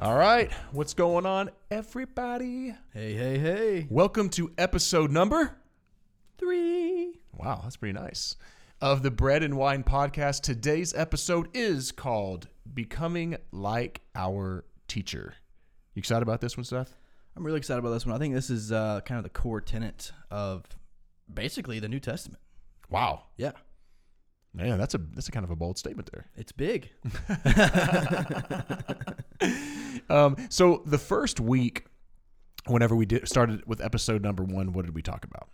All right, what's going on, everybody? Hey, hey, hey. Welcome to episode number. Three. Wow, that's pretty nice. Of the Bread and Wine podcast. Today's episode is called Becoming Like Our Teacher. You excited about this one, Seth? I'm really excited about this one. I think this is uh, kind of the core tenet of basically the New Testament. Wow. Yeah, Man, that's a that's a kind of a bold statement there. it's big. Um, so the first week, whenever we did started with episode number one, what did we talk about?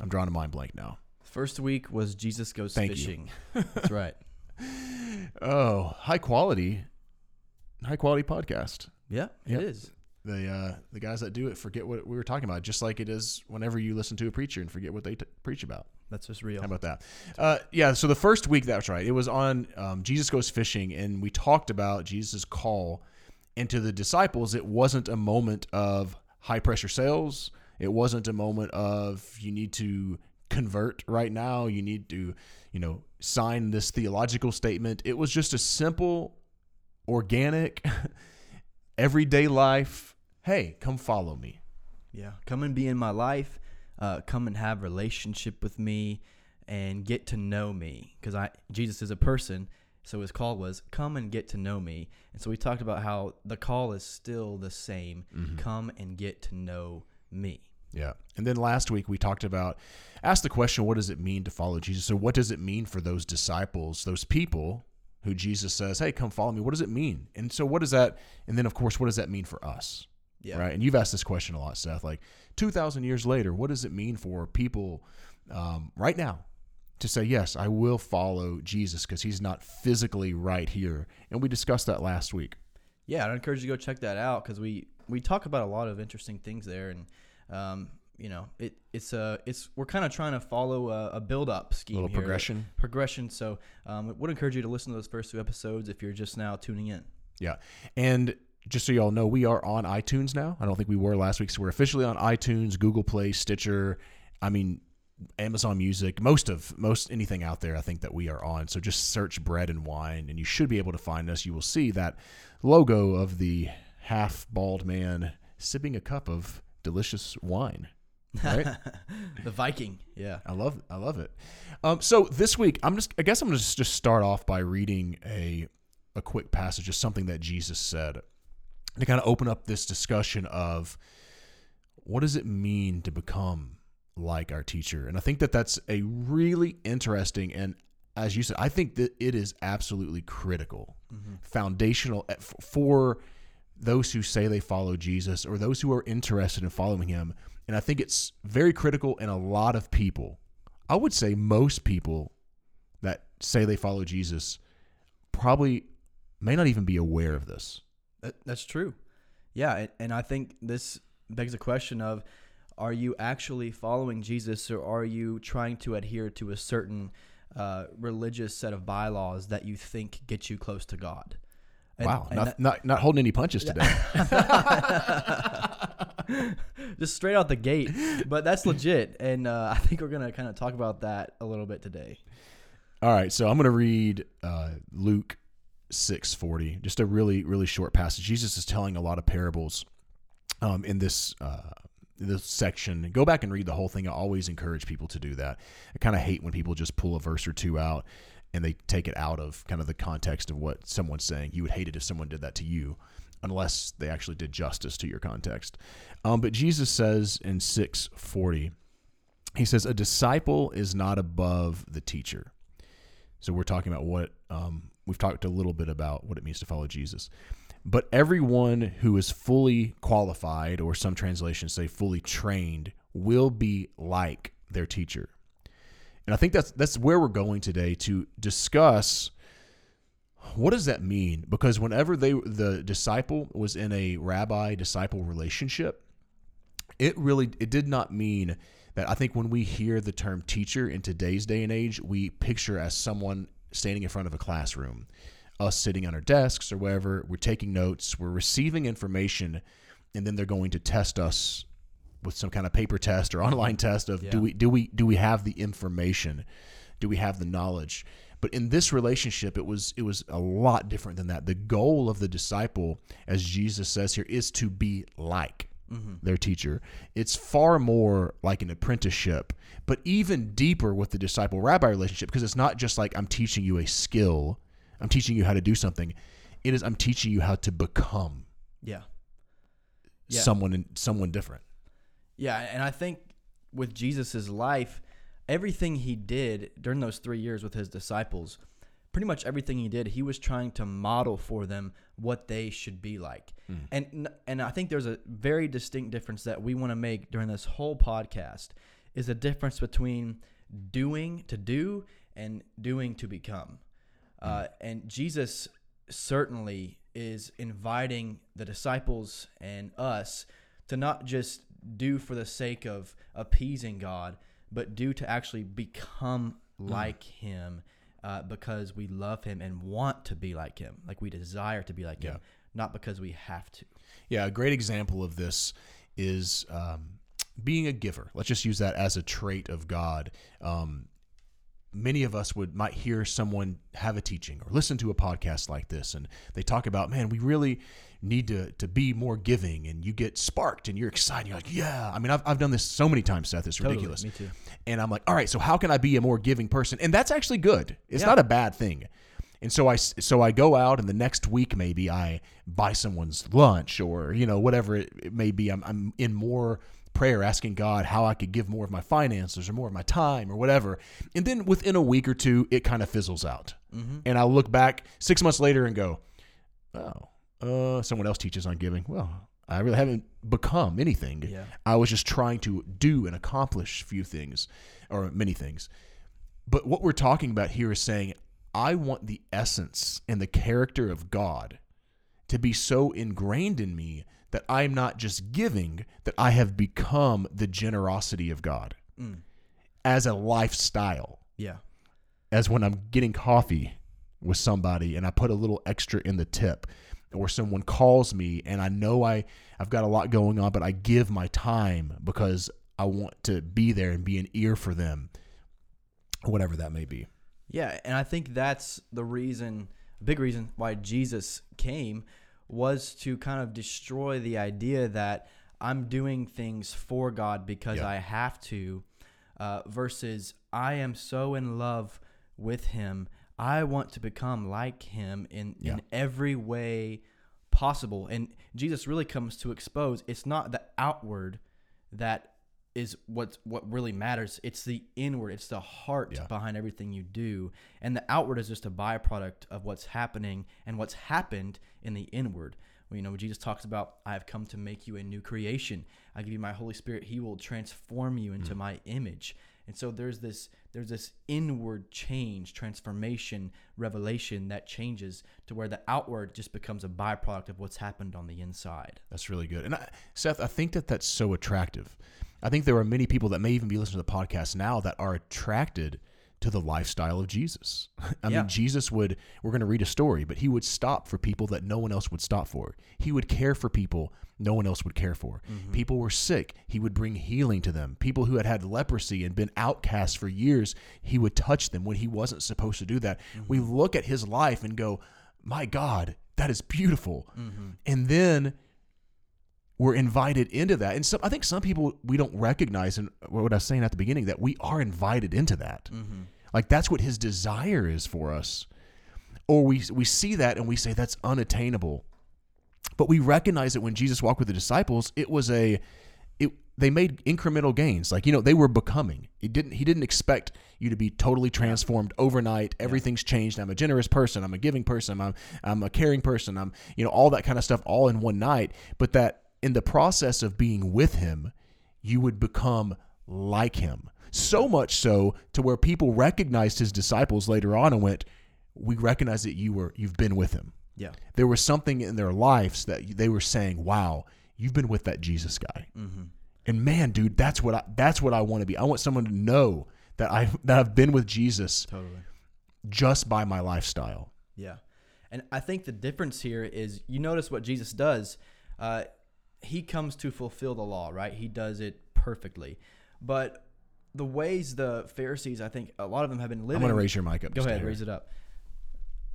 I'm drawing a mind blank now. First week was Jesus goes Thank fishing. That's right. Oh, high quality, high quality podcast. Yeah, Yep. it is. The uh, the guys that do it forget what we were talking about, just like it is whenever you listen to a preacher and forget what they t- preach about. That's just real. How about that? Uh, yeah. So the first week, that's right. It was on um, Jesus goes fishing, and we talked about Jesus' call. And to the disciples, it wasn't a moment of high pressure sales. It wasn't a moment of you need to convert right now. You need to, you know, sign this theological statement. It was just a simple, organic, everyday life. Hey, come follow me. Yeah, come and be in my life. Uh, come and have relationship with me, and get to know me. Because I Jesus is a person, so his call was come and get to know me. And so we talked about how the call is still the same. Come and get to know me. Yeah. And then last week we talked about ask the question what does it mean to follow Jesus? So what does it mean for those disciples, those people who Jesus says, "Hey, come follow me." What does it mean? And so what does that and then of course what does that mean for us? Yeah. Right? And you've asked this question a lot, Seth. Like 2000 years later, what does it mean for people um, right now to say, "Yes, I will follow Jesus because he's not physically right here." And we discussed that last week. Yeah, I'd encourage you to go check that out because we we talk about a lot of interesting things there, and um, you know, it it's uh it's we're kind of trying to follow a, a build up scheme, Little here, progression. progression. So, um, would encourage you to listen to those first two episodes if you're just now tuning in. Yeah. And just so y'all know, we are on iTunes now. I don't think we were last week. So we're officially on iTunes, Google Play, Stitcher. I mean, Amazon Music, most of most anything out there, I think that we are on. So just search bread and wine, and you should be able to find us. You will see that logo of the half bald man sipping a cup of delicious wine. Right? the Viking, yeah. I love I love it. Um, so this week, I'm just I guess I'm gonna just just start off by reading a a quick passage of something that Jesus said to kind of open up this discussion of what does it mean to become like our teacher. And I think that that's a really interesting and as you said, I think that it is absolutely critical, foundational eh, for those who say they follow Jesus or those who are interested in following him. And I think it's very critical in a lot of people. I would say most people that say they follow Jesus probably may not even be aware of this. That, that's true. Yeah, and, and I think this begs the question of are you actually following Jesus or are you trying to adhere to a certain uh, religious set of bylaws that you think get you close to God? And- wow, and not, that- not not holding any punches today. just straight out the gate. But that's legit. And uh, I think we're going to kind of talk about that a little bit today. All right, so I'm going to read uh, Luke 6:40, just a really really short passage. Jesus is telling a lot of parables um, in this uh, this section. Go back and read the whole thing. I always encourage people to do that. I kind of hate when people just pull a verse or two out and they take it out of kind of the context of what someone's saying. You would hate it if someone did that to you, unless they actually did justice to your context. Um, but Jesus says in 6:40, he says, "A disciple is not above the teacher." So we're talking about what um, we've talked a little bit about what it means to follow Jesus. But everyone who is fully qualified, or some translations say fully trained, will be like their teacher. And I think that's that's where we're going today to discuss what does that mean? Because whenever they the disciple was in a rabbi disciple relationship, it really it did not mean that I think when we hear the term teacher in today's day and age, we picture as someone standing in front of a classroom, us sitting on our desks or wherever, we're taking notes, we're receiving information, and then they're going to test us with some kind of paper test or online test of do we do we do we have the information? Do we have the knowledge? But in this relationship, it was it was a lot different than that. The goal of the disciple, as Jesus says here, is to be like Mm-hmm. their teacher. It's far more like an apprenticeship, but even deeper with the disciple rabbi relationship because it's not just like I'm teaching you a skill, I'm teaching you how to do something. It is I'm teaching you how to become Yeah. Yeah. someone someone different. Yeah, and I think with Jesus's life, everything he did during those three years with his disciples, pretty much everything he did, he was trying to model for them what they should be like. Hmm. And and I think there's a very distinct difference that we want to make during this whole podcast is the difference between doing to do and doing to become. Hmm. Uh, and Jesus certainly is inviting the disciples and us to not just do for the sake of appeasing God, but do to actually become hmm. like Him uh, because we love Him and want to be like Him. Like we desire to be like Him, not because we have to. Yeah, a great example of this is um, being a giver. Let's just use that as a trait of God. Um, many of us would might hear someone have a teaching or listen to a podcast like this, and they talk about, man, we really need to to be more giving, and you get sparked and you're excited. You're like, yeah. I mean, I've I've done this so many times, Seth. It's Totally, ridiculous. me too. And I'm like, all right, so how can I be a more giving person? And that's actually good. It's Yeah. not a bad thing. And so i so I go out, and the next week maybe I buy someone's lunch or you know whatever it, it may be. I'm I'm in more prayer asking God how I could give more of my finances or more of my time or whatever. And then within a week or two, it kind of fizzles out. And I look back six months later and go, oh, uh, someone else teaches on giving. Well, I really haven't become anything. Yeah. I was just trying to do and accomplish few things or many things. But what we're talking about here is saying, I want the essence and the character of God to be so ingrained in me that I'm not just giving, that I have become the generosity of God mm. as a lifestyle. Yeah. As when I'm getting coffee with somebody and I put a little extra in the tip, or someone calls me and I know I, I've got a lot going on, but I give my time because I want to be there and be an ear for them, whatever that may be. Yeah, and I think that's the reason, big reason why Jesus came was to kind of destroy the idea that I'm doing things for God because Yeah. I have to, uh, versus I am so in love with Him. I want to become like Him in, Yeah. in every way possible. And Jesus really comes to expose it's not the outward that is what what really matters. It's the inward. It's the heart Yeah. behind everything you do, and the outward is just a byproduct of what's happening and what's happened in the inward. Well, you know, Jesus talks about, "I have come to make you a new creation. I give you my Holy Spirit. He will transform you into mm. my image." And so there's this there's this inward change, transformation, revelation that changes to where the outward just becomes a byproduct of what's happened on the inside. That's really good. And I, Seth, I think that that's so attractive. I think there are many people that may even be listening to the podcast now that are attracted to the lifestyle of Jesus. I Yeah. mean, Jesus would, we're going to read a story, but he would stop for people that no one else would stop for. He would care for people no one else would care for. Mm-hmm. People were sick, he would bring healing to them. People who had had leprosy and been outcast for years, he would touch them when he wasn't supposed to do that. Mm-hmm. We look at his life and go, my God, that is beautiful. Mm-hmm. And then we're invited into that. And some, I think some people we don't recognize, and what I was saying at the beginning, that we are invited into that. Mm-hmm. Like that's what his desire is for us. Or we we see that and we say that's unattainable. But we recognize that when Jesus walked with the disciples, it was a it they made incremental gains. Like, you know, they were becoming. It didn't he didn't expect you to be totally transformed overnight. Everything's changed. I'm a generous person, I'm a giving person, I'm I'm a caring person, I'm you know, all that kind of stuff all in one night. But that in the process of being with him, you would become like him. So much so to where people recognized his disciples later on and went, We recognize that you were you've been with him Yeah. there was something in their lives that they were saying, "Wow, you've been with that Jesus guy." Mm-hmm. And man, dude, that's what I that's what I want to be. I want someone to know that I that I've been with Jesus Totally. just by my lifestyle. Yeah. And I think the difference here is you notice what Jesus does. Uh, he comes to fulfill the law, right? He does it perfectly. But the ways the Pharisees, I think a lot of them have been living. I'm going to raise your mic up. Go ahead, raise it up.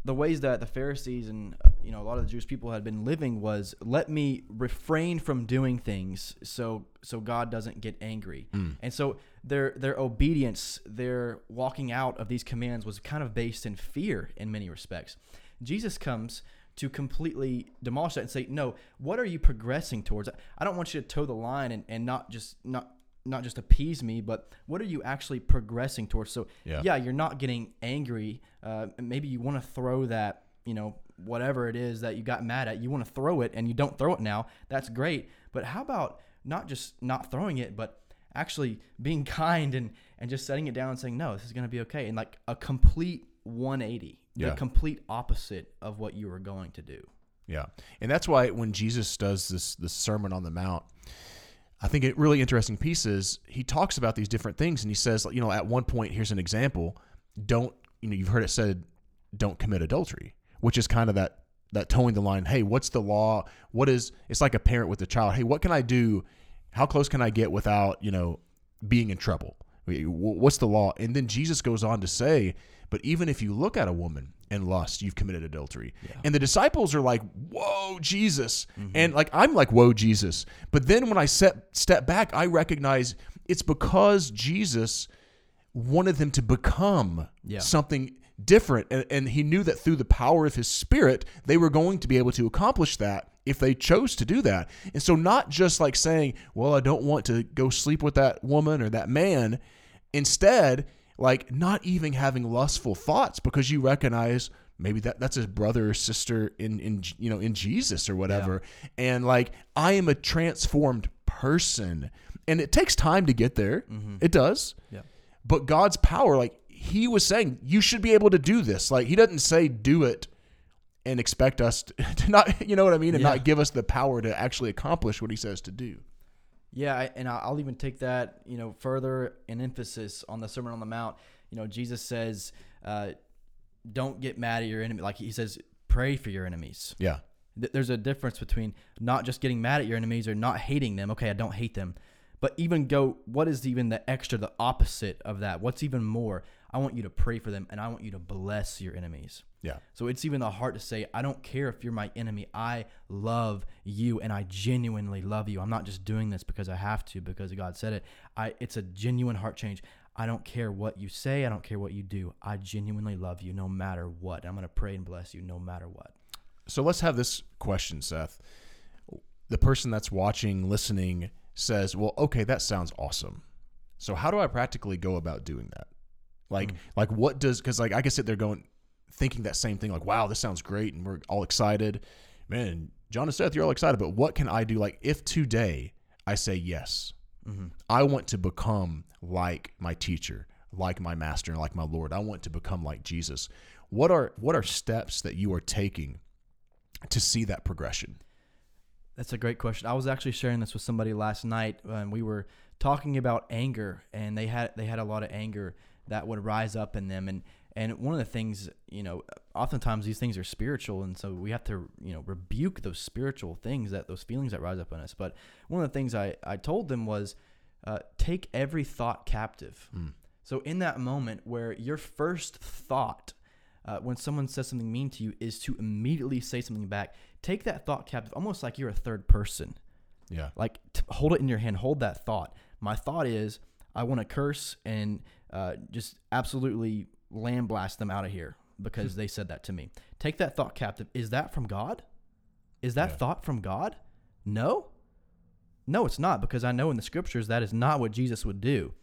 The ways that the Pharisees and you know a lot of the Jewish people had been living was let me refrain from doing things so so God doesn't get angry. Mm. And so their their obedience, their walking out of these commands was kind of based in fear in many respects. Jesus comes to completely demolish that and say, "No, what are you progressing towards? I don't want you to toe the line and, and not just not not just appease me, but what are you actually progressing towards? So Yeah. yeah, you're not getting angry. Uh, maybe you want to throw that, you know, whatever it is that you got mad at. You want to throw it, and you don't throw it now. That's great. But how about not just not throwing it, but actually being kind and and just setting it down and saying, no, this is going to be okay, and like a complete 180, Yeah. the complete opposite of what you were going to do. Yeah, and that's why when Jesus does this this Sermon on the Mount, I think a really interesting piece is he talks about these different things, and he says, you know, at one point, here's an example: don't you know you've heard it said, don't commit adultery, which is kind of that that toeing the line. Hey, what's the law? What is? It's like a parent with a child. Hey, what can I do? How close can I get without you know being in trouble? What's the law? And then Jesus goes on to say, but even if you look at a woman and lust, you've committed adultery. And the disciples are like, "Whoa, Jesus!" Mm-hmm. And like I'm like, "Whoa, Jesus!" But then when I set step back, I recognize it's because Jesus wanted them to become Yeah. something different, and, and he knew that through the power of his Spirit, they were going to be able to accomplish that if they chose to do that. And so, not just like saying, "Well, I don't want to go sleep with that woman or that man," instead like not even having lustful thoughts because you recognize maybe that that's his brother or sister in in you know in Jesus or whatever. And like I am a transformed person. And it takes time to get there. Mm-hmm. It does. Yeah. but God's power like he was saying you should be able to do this like he doesn't say do it and expect us to, not you know what I mean and Yeah. not give us the power to actually accomplish what he says to do Yeah, and I'll even take that, you know, further in emphasis on the Sermon on the Mount. You know, Jesus says, uh, "Don't get mad at your enemy." Like he says, "Pray for your enemies." yeah Th- There's a difference between not just getting mad at your enemies or not hating them. Okay, I don't hate them, but even go. What is even the extra, the opposite of that? What's even more? I want you to pray for them, and I want you to bless your enemies. yeah So it's even the heart to say, I don't care if you're my enemy. I love you and I genuinely love you. I'm not just doing this because I have to, because God said it. I it's a genuine heart change. I don't care what you say, I don't care what you do. I genuinely love you no matter what. I'm gonna pray and bless you no matter what. So let's have this question, Seth. The person that's watching, listening says, "Well, okay, that sounds awesome. So how do I practically go about doing that? Like, mm. like what does? Because like I can sit there going, thinking that same thing. Like, wow, this sounds great, and we're all excited. Man, Jon and Seth, you're all excited. But what can I do? Like, if today I say yes, mm-hmm. I want to become like my teacher, like my master, and like my Lord. I want to become like Jesus. What are what are steps that you are taking to see that progression? That's a great question. I was actually sharing this with somebody last night, and we were talking about anger, and they had they had a lot of anger that would rise up in them, and and one of the things, you know, oftentimes these things are spiritual, and so we have to you know rebuke those spiritual things that those feelings that rise up in us. But one of the things I I told them was uh, take every thought captive. So in that moment where your first thought uh, when someone says something mean to you is to immediately say something back. Take that thought captive, almost like you're a third person. Yeah. Like t- hold it in your hand. Hold that thought. My thought is I want to curse and uh, just absolutely land blast them out of here because they said that to me. Take that thought captive. Is that from God? Is that Yeah. thought from God? No. No, it's not because I know in the scriptures that is not what Jesus would do.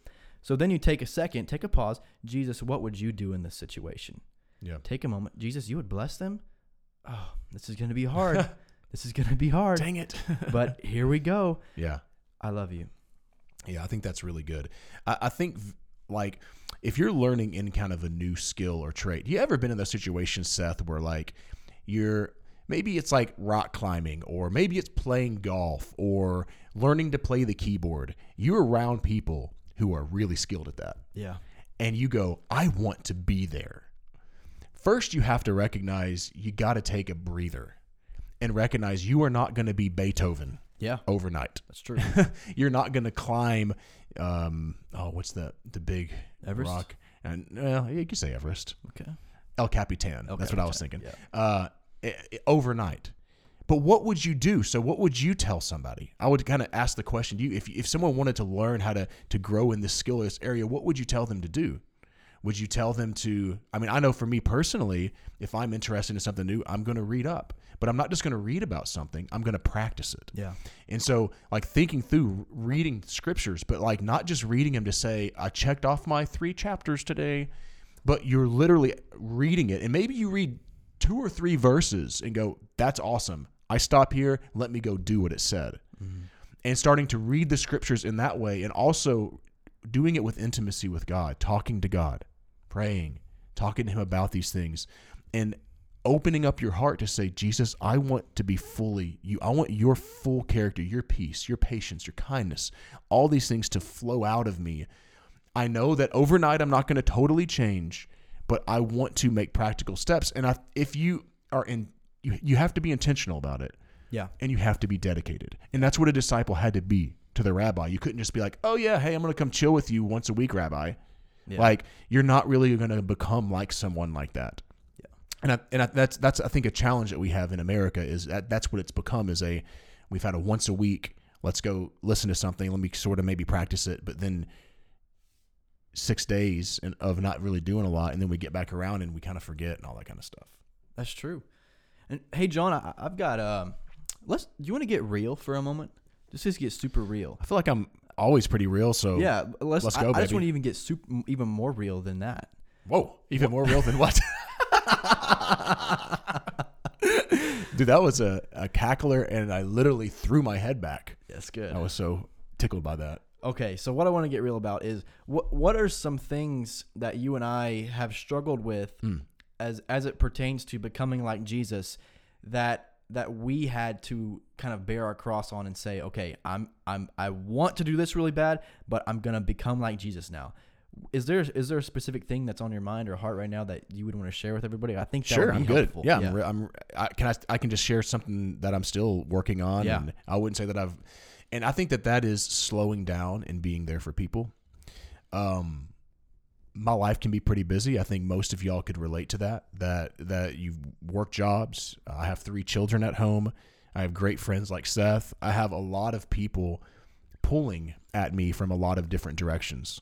So then you take a second, take a pause. Jesus, what would you do in this situation? Yeah. Take a moment. Jesus, you would bless them? Oh, this is going to be hard. this is going to be hard. Dang it. But here we go. yeah. I love you. Yeah, I think that's really good. I, I think v- like if you're learning in kind of a new skill or trait, you ever been in those situations, Seth, where like you're maybe it's like rock climbing or maybe it's playing golf or learning to play the keyboard. You're around people who are really skilled at that. Yeah. And you go, I want to be there. First, you have to recognize you got to take a breather and recognize you are not going to be Beethoven Yeah, overnight. that's true. You're not going to climb. Um, oh, what's the the big Everest? rock? And well, you could say Everest, Okay. El Capitan. El That's what I was Capitan, thinking. Uh, i- i- overnight. But what would you do? So, what would you tell somebody? I would kind of ask the question: Do you, if if someone wanted to learn how to to grow in this skill, this area, what would you tell them to do? Would you tell them to? I mean, I know for me personally, if I'm interested in something new, I'm going to read up. But I'm not just going to read about something. I'm going to practice it. Yeah. And so, like thinking through reading scriptures, but like not just reading them to say, I checked off my three chapters today, but you're literally reading it. And maybe you read two or three verses and go, That's awesome. I stop here. Let me go do what it said. Mm-hmm. And starting to read the scriptures in that way and also doing it with intimacy with God, talking to God, praying, talking to Him about these things, and opening up your heart to say, Jesus, I want to be fully you. I want your full character, your peace, your patience, your kindness, all these things to flow out of me. I know that overnight I'm not going to totally change, but I want to make practical steps. And I, if you are in, you, you have to be intentional about it Yeah. and you have to be dedicated. And that's what a disciple had to be to the rabbi. You couldn't just be like, "Oh yeah, hey, I'm going to come chill with you once a week, rabbi." Yeah. Like you're not really going to become like someone like that. Yeah. And I, and I, that's that's I think a challenge that we have in America is that that's what it's become is a we've had a once a week, let's go listen to something, let me sort of maybe practice it, but then 6 days and- of not really doing a lot and then we get back around and we kind of forget and all that kind of stuff. That's true. And hey, Jon, I, I've got um. Let's. Do you want to get real for a moment? Just just get super real. I feel like I'm always pretty real, so Yeah. Let's. let's I, go, I just want to even get super, even more real than that. Whoa, even more real than what? Dude, that was a, a cackler, and I literally threw my head back. That's good. I was so tickled by that. Okay, so what I want to get real about is what what are some things that you and I have struggled with Hmm. as as it pertains to becoming like Jesus that that we had to kind of bear our cross on and say, okay, I'm I'm I want to do this really bad, but I'm gonna become like Jesus now. Is there is there a specific thing that's on your mind or heart right now that you would want to share with everybody? I think that Sure, would be I'm good. helpful. Yeah, I'm, re- I'm. I can I, I can just share something that I'm still working on. Yeah. and I wouldn't say that I've, and I think that that is slowing down and being there for people. Um, my life can be pretty busy. I think most of y'all could relate to that. That that you work jobs. I have three children at home. I have great friends like Seth. I have a lot of people pulling at me from a lot of different directions.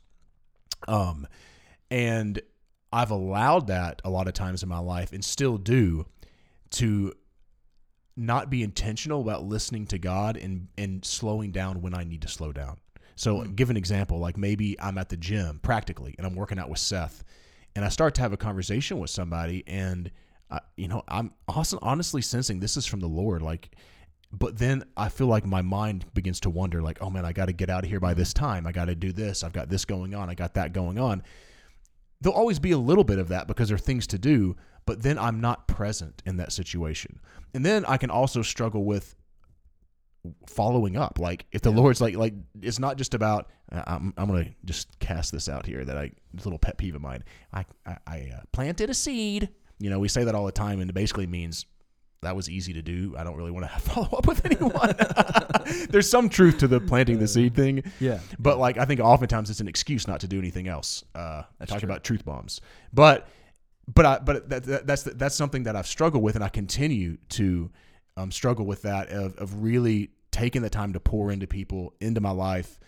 Um, and I've allowed that a lot of times in my life and still do to not be intentional about listening to God and and slowing down when I need to slow down. So hmm. give an example, like maybe I'm at the gym practically and I'm working out with Seth and I start to have a conversation with somebody and I, you know, I'm also honestly sensing this is from the Lord like but then I feel like my mind begins to wonder like, "Oh man, I got to get out of here by this time. I got to do this. I've got this going on. I got that going on." there'll always be a little bit of that because there are things to do, but then I'm not present in that situation. And then I can also struggle with following up. Like if the Lord's like like it's not just about uh, I'm I'm gonna just cast this out here that I this little pet peeve of mine. I I, I uh, planted a seed. You know, we say that all the time, and it basically means that was easy to do. I don't really want to follow up with anyone. There's some truth to the planting the seed thing. Yeah. But like I think oftentimes it's an excuse not to do anything else. Uh, That's true. about truth bombs, but but I but that, that, that's that's something that I've struggled with, and I continue to um, struggle with that of of really taking the time to pour into people, into my life,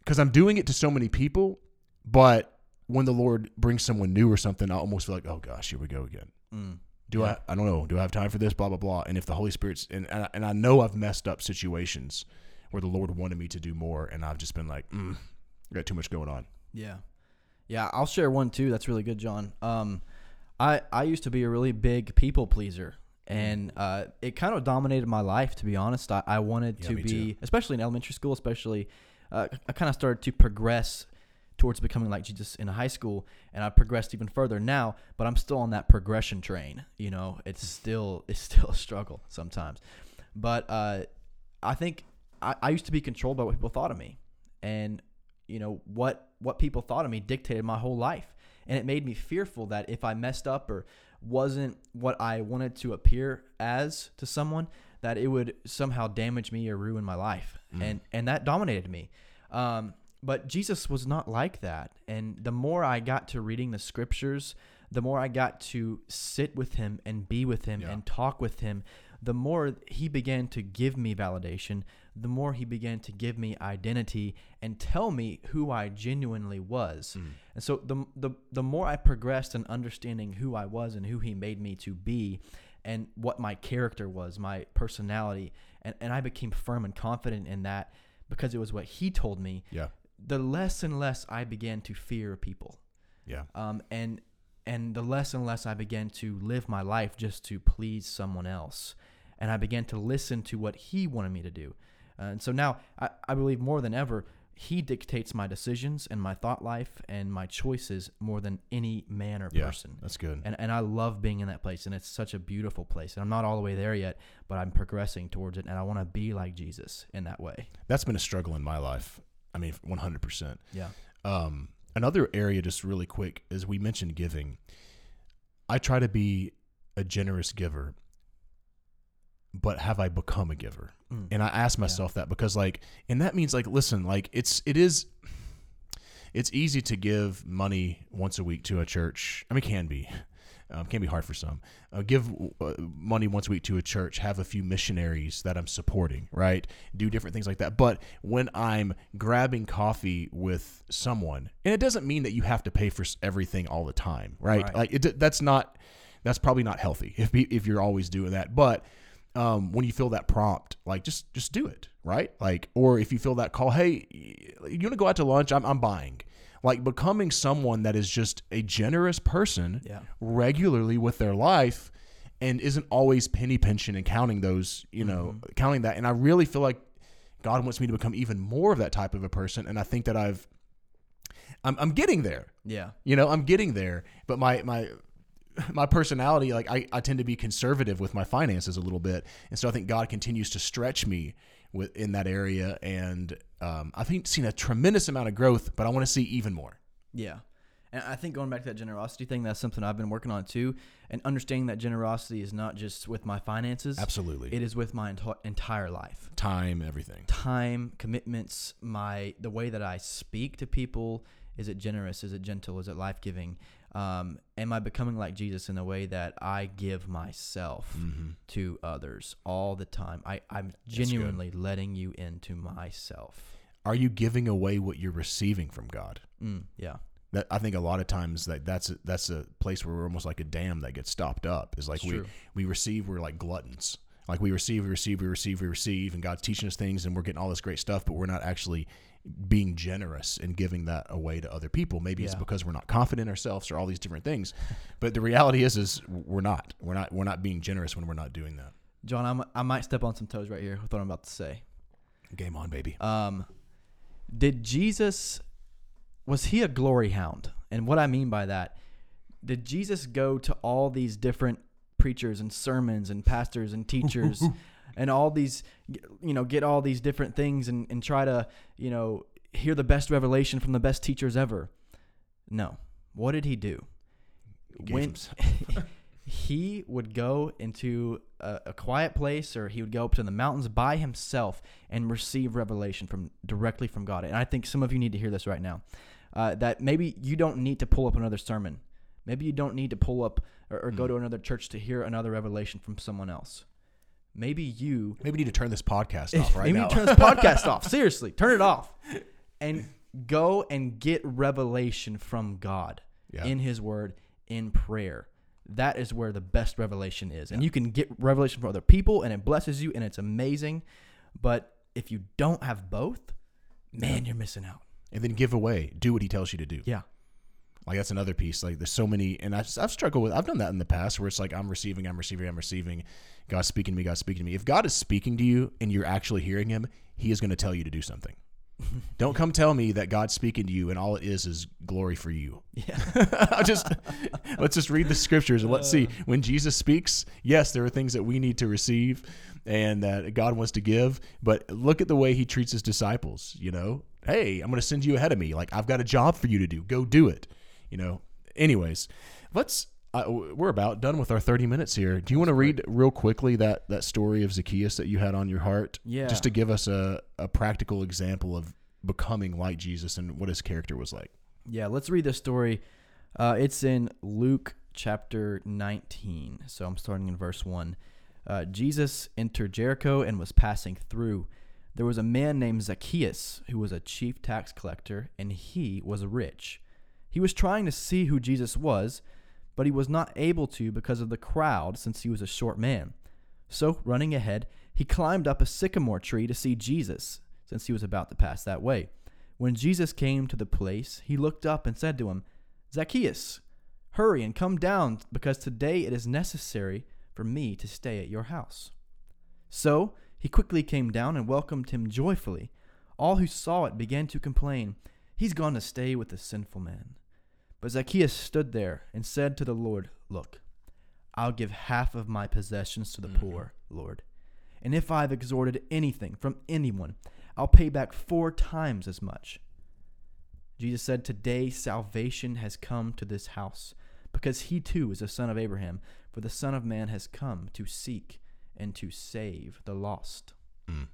because I'm doing it to so many people, but when the Lord brings someone new or something, I almost feel like, oh gosh, here we go again. Mm. Do Yeah. I? I don't know. Do I have time for this? Blah blah blah. And if the Holy Spirit's and and I, and I know I've messed up situations where the Lord wanted me to do more, and I've just been like, mm, I got too much going on. Yeah. Yeah, I'll share one too. That's really good, Jon. Um, I I used to be a really big people pleaser, and uh, it kind of dominated my life. To be honest, I, I wanted Yeah, to be, too. especially in elementary school, especially. Uh, I kind of started to progress towards becoming like Jesus in high school, and I progressed even further now. But I'm still on that progression train. You know, it's still it's still a struggle sometimes. But uh, I think I, I used to be controlled by what people thought of me, and you know what what people thought of me dictated my whole life, and it made me fearful that if I messed up or wasn't what I wanted to appear as to someone, that it would somehow damage me or ruin my life, and and that dominated me. Um, but Jesus was not like that, and the more I got to reading the scriptures, the more I got to sit with him and be with him Yeah. and talk with him, the more he began to give me validation, the more he began to give me identity and tell me who I genuinely was. And so the, the the more I progressed in understanding who I was and who he made me to be and what my character was, my personality, and, and I became firm and confident in that because it was what he told me, Yeah. the less and less I began to fear people Yeah. um, and and the less and less I began to live my life just to please someone else, and I began to listen to what he wanted me to do, uh, and so now I, I believe more than ever he dictates my decisions and my thought life and my choices more than any man or Yeah. person. That's good. And, and I love being in that place, and it's such a beautiful place. And I'm not all the way there yet, but I'm progressing towards it, and I want to be like Jesus in that way. That's been a struggle in my life. I mean, 100%. Yeah. Um, another area, just really quick, is we mentioned giving. I try to be a generous giver, but have I become a giver? Mm. And I ask myself that because, like, and that means, like, listen, like, it's, it is, it's easy to give money once a week to a church. I mean, it can be. Um, can be hard for some. Uh, give uh, money once a week to a church. Have a few missionaries that I'm supporting. Right. Do different things like that. But when I'm grabbing coffee with someone, and it doesn't mean that you have to pay for everything all the time. Right. Right. Like it, that's not. That's probably not healthy if if you're always doing that. But um, when you feel that prompt, like just just do it, right? Like, or if you feel that call, hey, you want to go out to lunch? I'm I'm buying. Like becoming someone that is just a generous person Yeah. regularly with their life and isn't always penny pinching and counting those, you know, counting that. And I really feel like God wants me to become even more of that type of a person. And I think that I've, I'm, I'm getting there. Yeah. You know, I'm getting there, but my my my personality, like I, I tend to be conservative with my finances a little bit, and so I think God continues to stretch me with in that area, and um, I think seen a tremendous amount of growth, but I want to see even more. Yeah. And I think going back to that generosity thing, that's something I've been working on too. And understanding that generosity is not just with my finances, Absolutely, it is with my enti- entire life. time, everything. Time, commitments, my the way that I speak to people. Is it generous? Is it gentle? Is it life giving? Um, am I becoming like Jesus in the way that I give myself Mm-hmm. to others all the time? I, I'm genuinely letting you into myself. Are you giving away what you're receiving from God? Mm, yeah. That I think a lot of times that that's a, that's a place where we're almost like a dam that gets stopped up. Is like It's we true. we receive, we're like gluttons. Like we receive, we receive, we receive, we receive, and God's teaching us things, and we're getting all this great stuff, but we're not actually being generous and giving that away to other people. Maybe it's because we're not confident in ourselves or all these different things. But the reality is, is we're not. We're not. We're not being generous when we're not doing that. Jon, I'm, I might step on some toes right here with what I'm about to say. Game on, baby. Um, did Jesus was he a glory hound? And what I mean by that, did Jesus go to all these different preachers and sermons and pastors and teachers and all these you know get all these different things and, and try to you know hear the best revelation from the best teachers ever no what did he do Gave when he would go into a, a quiet place or he would go up to the mountains by himself and receive revelation from directly from God. And I think some of you need to hear this right now. Uh, that maybe you don't need to pull up another sermon. Maybe you don't need to pull up or, or Hmm. go to another church to hear another revelation from someone else. Maybe you Maybe need to turn this podcast off right Maybe now. you turn this podcast off. Seriously, turn it off. And go and get revelation from God Yeah. in His Word, in prayer. That is where the best revelation is. And you can get revelation from other people, and it blesses you, and it's amazing. But if you don't have both, man, you're missing out. and then give away. Do what he tells you to do. Yeah. Like that's another piece. Like there's so many, and I've, I've struggled with. I've done that in the past, where it's like I'm receiving, I'm receiving, I'm receiving. God's speaking to me. God's speaking to me. If God is speaking to you and you're actually hearing Him, He is going to tell you to do something. Don't come tell me that God's speaking to you and all it is is glory for you. Yeah. I'll just let's just read the scriptures and let's see uh. when Jesus speaks. Yes, there are things that we need to receive and that God wants to give, but look at the way He treats His disciples. You know, hey, I'm going to send you ahead of me. Like I've got a job for you to do. Go do it. You know. Anyways, let's I, we're about done with our 30 minutes here. Do you want to read real quickly that, that story of Zacchaeus that you had on your heart? Yeah. Just to give us a, a practical example of becoming like Jesus and what his character was like. Yeah, let's read the story. Uh, it's in Luke chapter 19. So I'm starting in verse 1. Uh, Jesus entered Jericho and was passing through. There was a man named Zacchaeus who was a chief tax collector, and he was rich. He was trying to see who Jesus was, but he was not able to because of the crowd, since he was a short man. So, running ahead, he climbed up a sycamore tree to see Jesus, since he was about to pass that way. When Jesus came to the place, he looked up and said to him, Zacchaeus, hurry and come down, because today it is necessary for me to stay at your house. So he quickly came down and welcomed him joyfully. All who saw it began to complain, He's gone to stay with a sinful man. But Zacchaeus stood there and said to the Lord, Look, I'll give half of my possessions to the Mhm. poor, Lord. And if I've extorted anything from anyone, I'll pay back four times as much. Jesus said, Today salvation has come to this house, because he too is a son of Abraham, for the Son of Man has come to seek and to save the lost. Mm.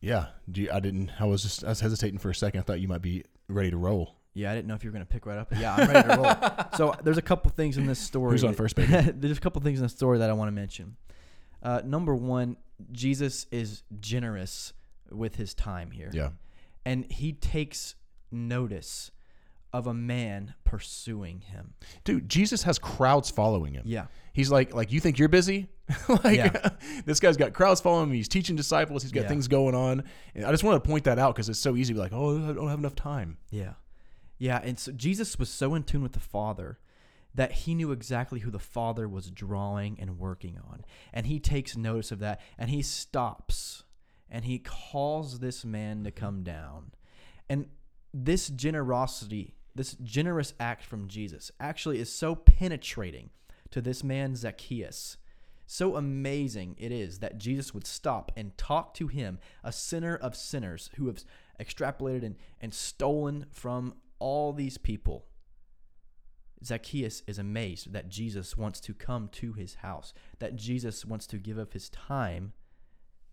Yeah. You, I didn't, I was just, I was hesitating for a second. I thought you might be ready to roll. Yeah, I didn't know if you were going to pick right up. Yeah, I'm ready to roll. so there's a couple things in this story. Who's on first, baby? there's a couple things in the story that I want to mention. Uh, number one, Jesus is generous with his time here. Yeah. And he takes notice of a man pursuing him. Dude, Jesus has crowds following him. Yeah. He's like, like you think you're busy? like Yeah. this guy's got crowds following him. He's teaching disciples. He's got Yeah. things going on. And I just want to point that out because it's so easy to be like, oh, I don't have enough time. Yeah. Yeah. And so Jesus was so in tune with the Father that he knew exactly who the Father was drawing and working on. And he takes notice of that and he stops and he calls this man to come down. And this generosity, this generous act from Jesus actually is so penetrating to this man, Zacchaeus. So amazing it is that Jesus would stop and talk to him, a sinner of sinners who have extrapolated and, and stolen from all these people. Zacchaeus is amazed that Jesus wants to come to his house, that Jesus wants to give of his time,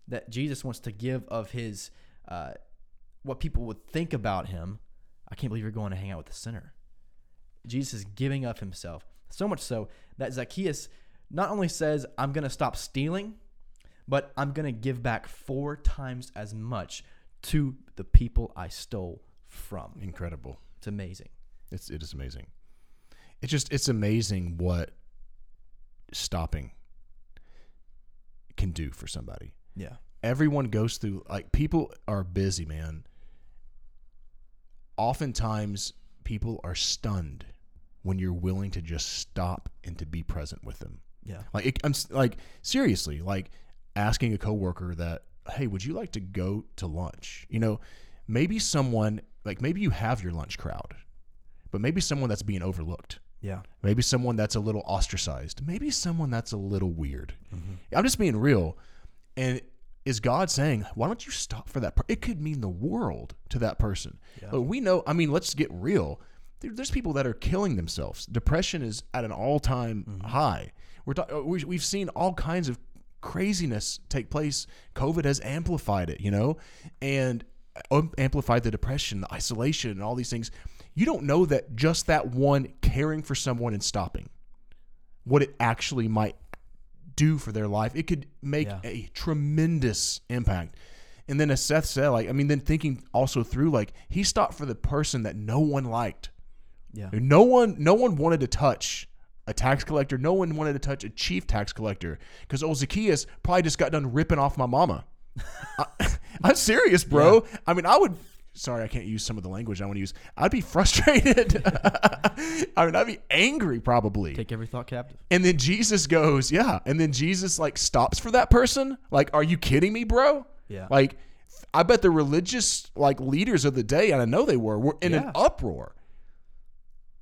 that Jesus wants to give of his, uh, what people would think about him. I can't believe you're going to hang out with a sinner. Jesus is giving up himself. So much so that Zacchaeus not only says, I'm going to stop stealing, but I'm going to give back four times as much to the people I stole from. Incredible. It's amazing. It's it is amazing. It's just it's amazing what stopping can do for somebody. Yeah. Everyone goes through like people are busy, man. Oftentimes people are stunned when you're willing to just stop and to be present with them. Yeah. Like it, I'm like seriously, like asking a coworker that, "Hey, would you like to go to lunch?" You know, maybe someone like maybe you have your lunch crowd, but maybe someone that's being overlooked. Yeah. Maybe someone that's a little ostracized. Maybe someone that's a little weird. Mm-hmm. I'm just being real. And is God saying, why don't you stop for that? Per-? It could mean the world to that person. Yeah. But we know, I mean, let's get real. There, there's people that are killing themselves. Depression is at an all time Mm-hmm. high. We're talk- uh, we, we've seen all kinds of craziness take place. COVID has amplified it, you know, and um, amplified the depression, the isolation, and all these things. You don't know that just that one caring for someone and stopping, what it actually might do for their life. It could make Yeah. a tremendous impact. And then as Seth said, like, I mean, then thinking also through, like, he stopped for the person that no one liked. Yeah. No one, no one wanted to touch a tax collector. No one wanted to touch a chief tax collector because old Zacchaeus probably just got done ripping off my mama. I, I'm serious, bro. I mean, I would. Sorry, I can't use some of the language I want to use. I'd be frustrated. I mean, I'd be angry probably. Take every thought captive. And then Jesus goes, yeah. And then Jesus like stops for that person. Like, are you kidding me, bro? Yeah. Like, I bet the religious like leaders of the day, and I know they were, were in an uproar.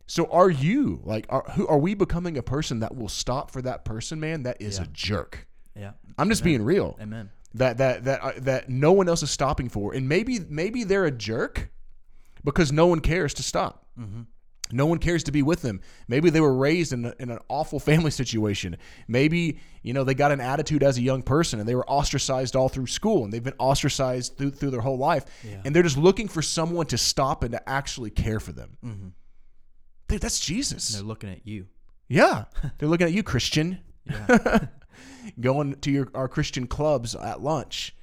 So are you like are who are we becoming a person that will stop for that person, man? That is Yeah. a jerk. Yeah. I'm just being real. Amen. That that that uh, that no one else is stopping for, and maybe maybe they're a jerk because no one cares to stop. Mm-hmm. No one cares to be with them. Maybe they were raised in, a, in an awful family situation. Maybe, you know, they got an attitude as a young person and they were ostracized all through school and they've been ostracized through, through their whole life. Yeah. And they're just looking for someone to stop and to actually care for them. Mm-hmm. Dude, that's Jesus. They're looking at you. Yeah. They're looking at you, Christian, Yeah. going to your our Christian clubs at lunch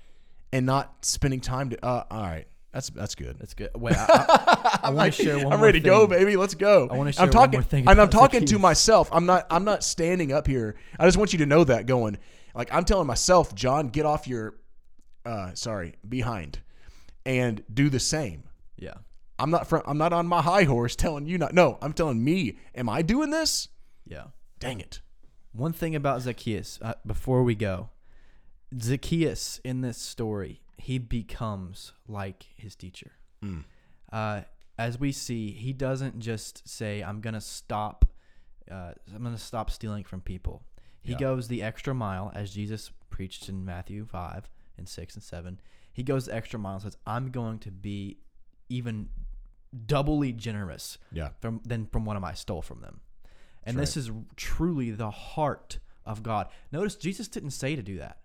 and not spending time to uh all right. That's that's good. That's good. Wait, I, I, I want to share one I'm ready to go, baby. Let's go. I wanna share I'm share one talking, more thing and I'm talking to myself. I'm not. I'm not standing up here. I just want you to know that going. Like I'm telling myself, Jon, get off your, uh, sorry, behind, and do the same. Yeah. I'm not. From, I'm not on my high horse telling you not. No, I'm telling me. Am I doing this? Yeah. Dang it. One thing about Zacchaeus, uh, before we go, Zacchaeus in this story, he becomes like his teacher. Mm. Uh, as we see, he doesn't just say, "I'm gonna stop. Uh, I'm gonna stop stealing from people." He Yeah. goes the extra mile, as Jesus preached in Matthew five and six and seven. He goes the extra mile and says, "I'm going to be even doubly generous Yeah. from than from what I stole from them. And That's this is truly the heart of God. Notice Jesus didn't say to do that.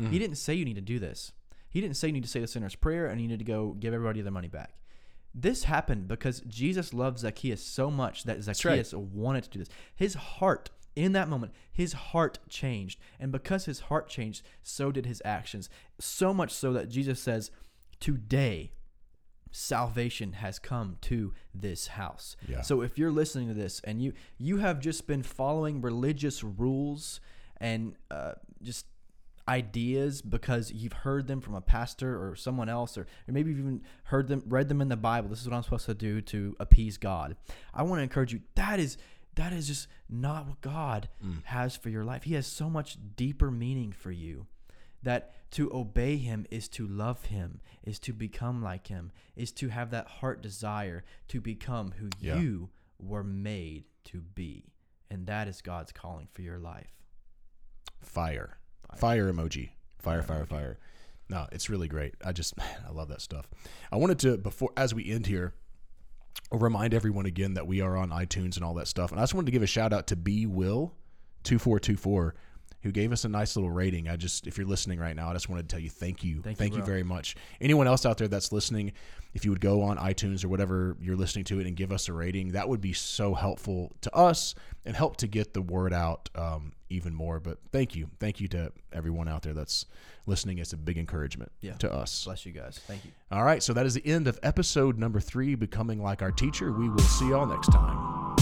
Mm. He didn't say you need to do this. He didn't say you need to say the sinner's prayer and you need to go give everybody their money back. This happened because Jesus loved Zacchaeus so much that right. Zacchaeus wanted to do this. His heart in that moment, his heart changed. And because his heart changed, so did his actions. So much so that Jesus says, Today, salvation has come to this house. Yeah. So if you're listening to this and you you have just been following religious rules and uh, just ideas because you've heard them from a pastor or someone else or, or maybe you've even heard them read them in the bible. This is what i'm supposed to do to appease god. I want to encourage you. That is that is just not what god has for your life. He has so much deeper meaning for you that to obey him is to love him is to become like him is to have that heart desire to become who Yeah. you were made to be and that is god's calling for your life Fire. Fire emoji. Fire, fire, fire. No, it's really great. I just, man, I love that stuff. I wanted to, before, as we end here, remind everyone again that we are on iTunes and all that stuff. And I just wanted to give a shout out to B Will 2424 who gave us a nice little rating. I just, if you're listening right now, I just wanted to tell you thank you. Thank you, thank you bro. very much. Anyone else out there that's listening, if you would go on iTunes or whatever you're listening to it and give us a rating, that would be so helpful to us and help to get the word out um, even more. But thank you. Thank you to everyone out there that's listening. It's a big encouragement Yeah. to us. bless you guys thank you All right. So that is the end of episode number three, Becoming Like Our Teacher. We will see y'all next time.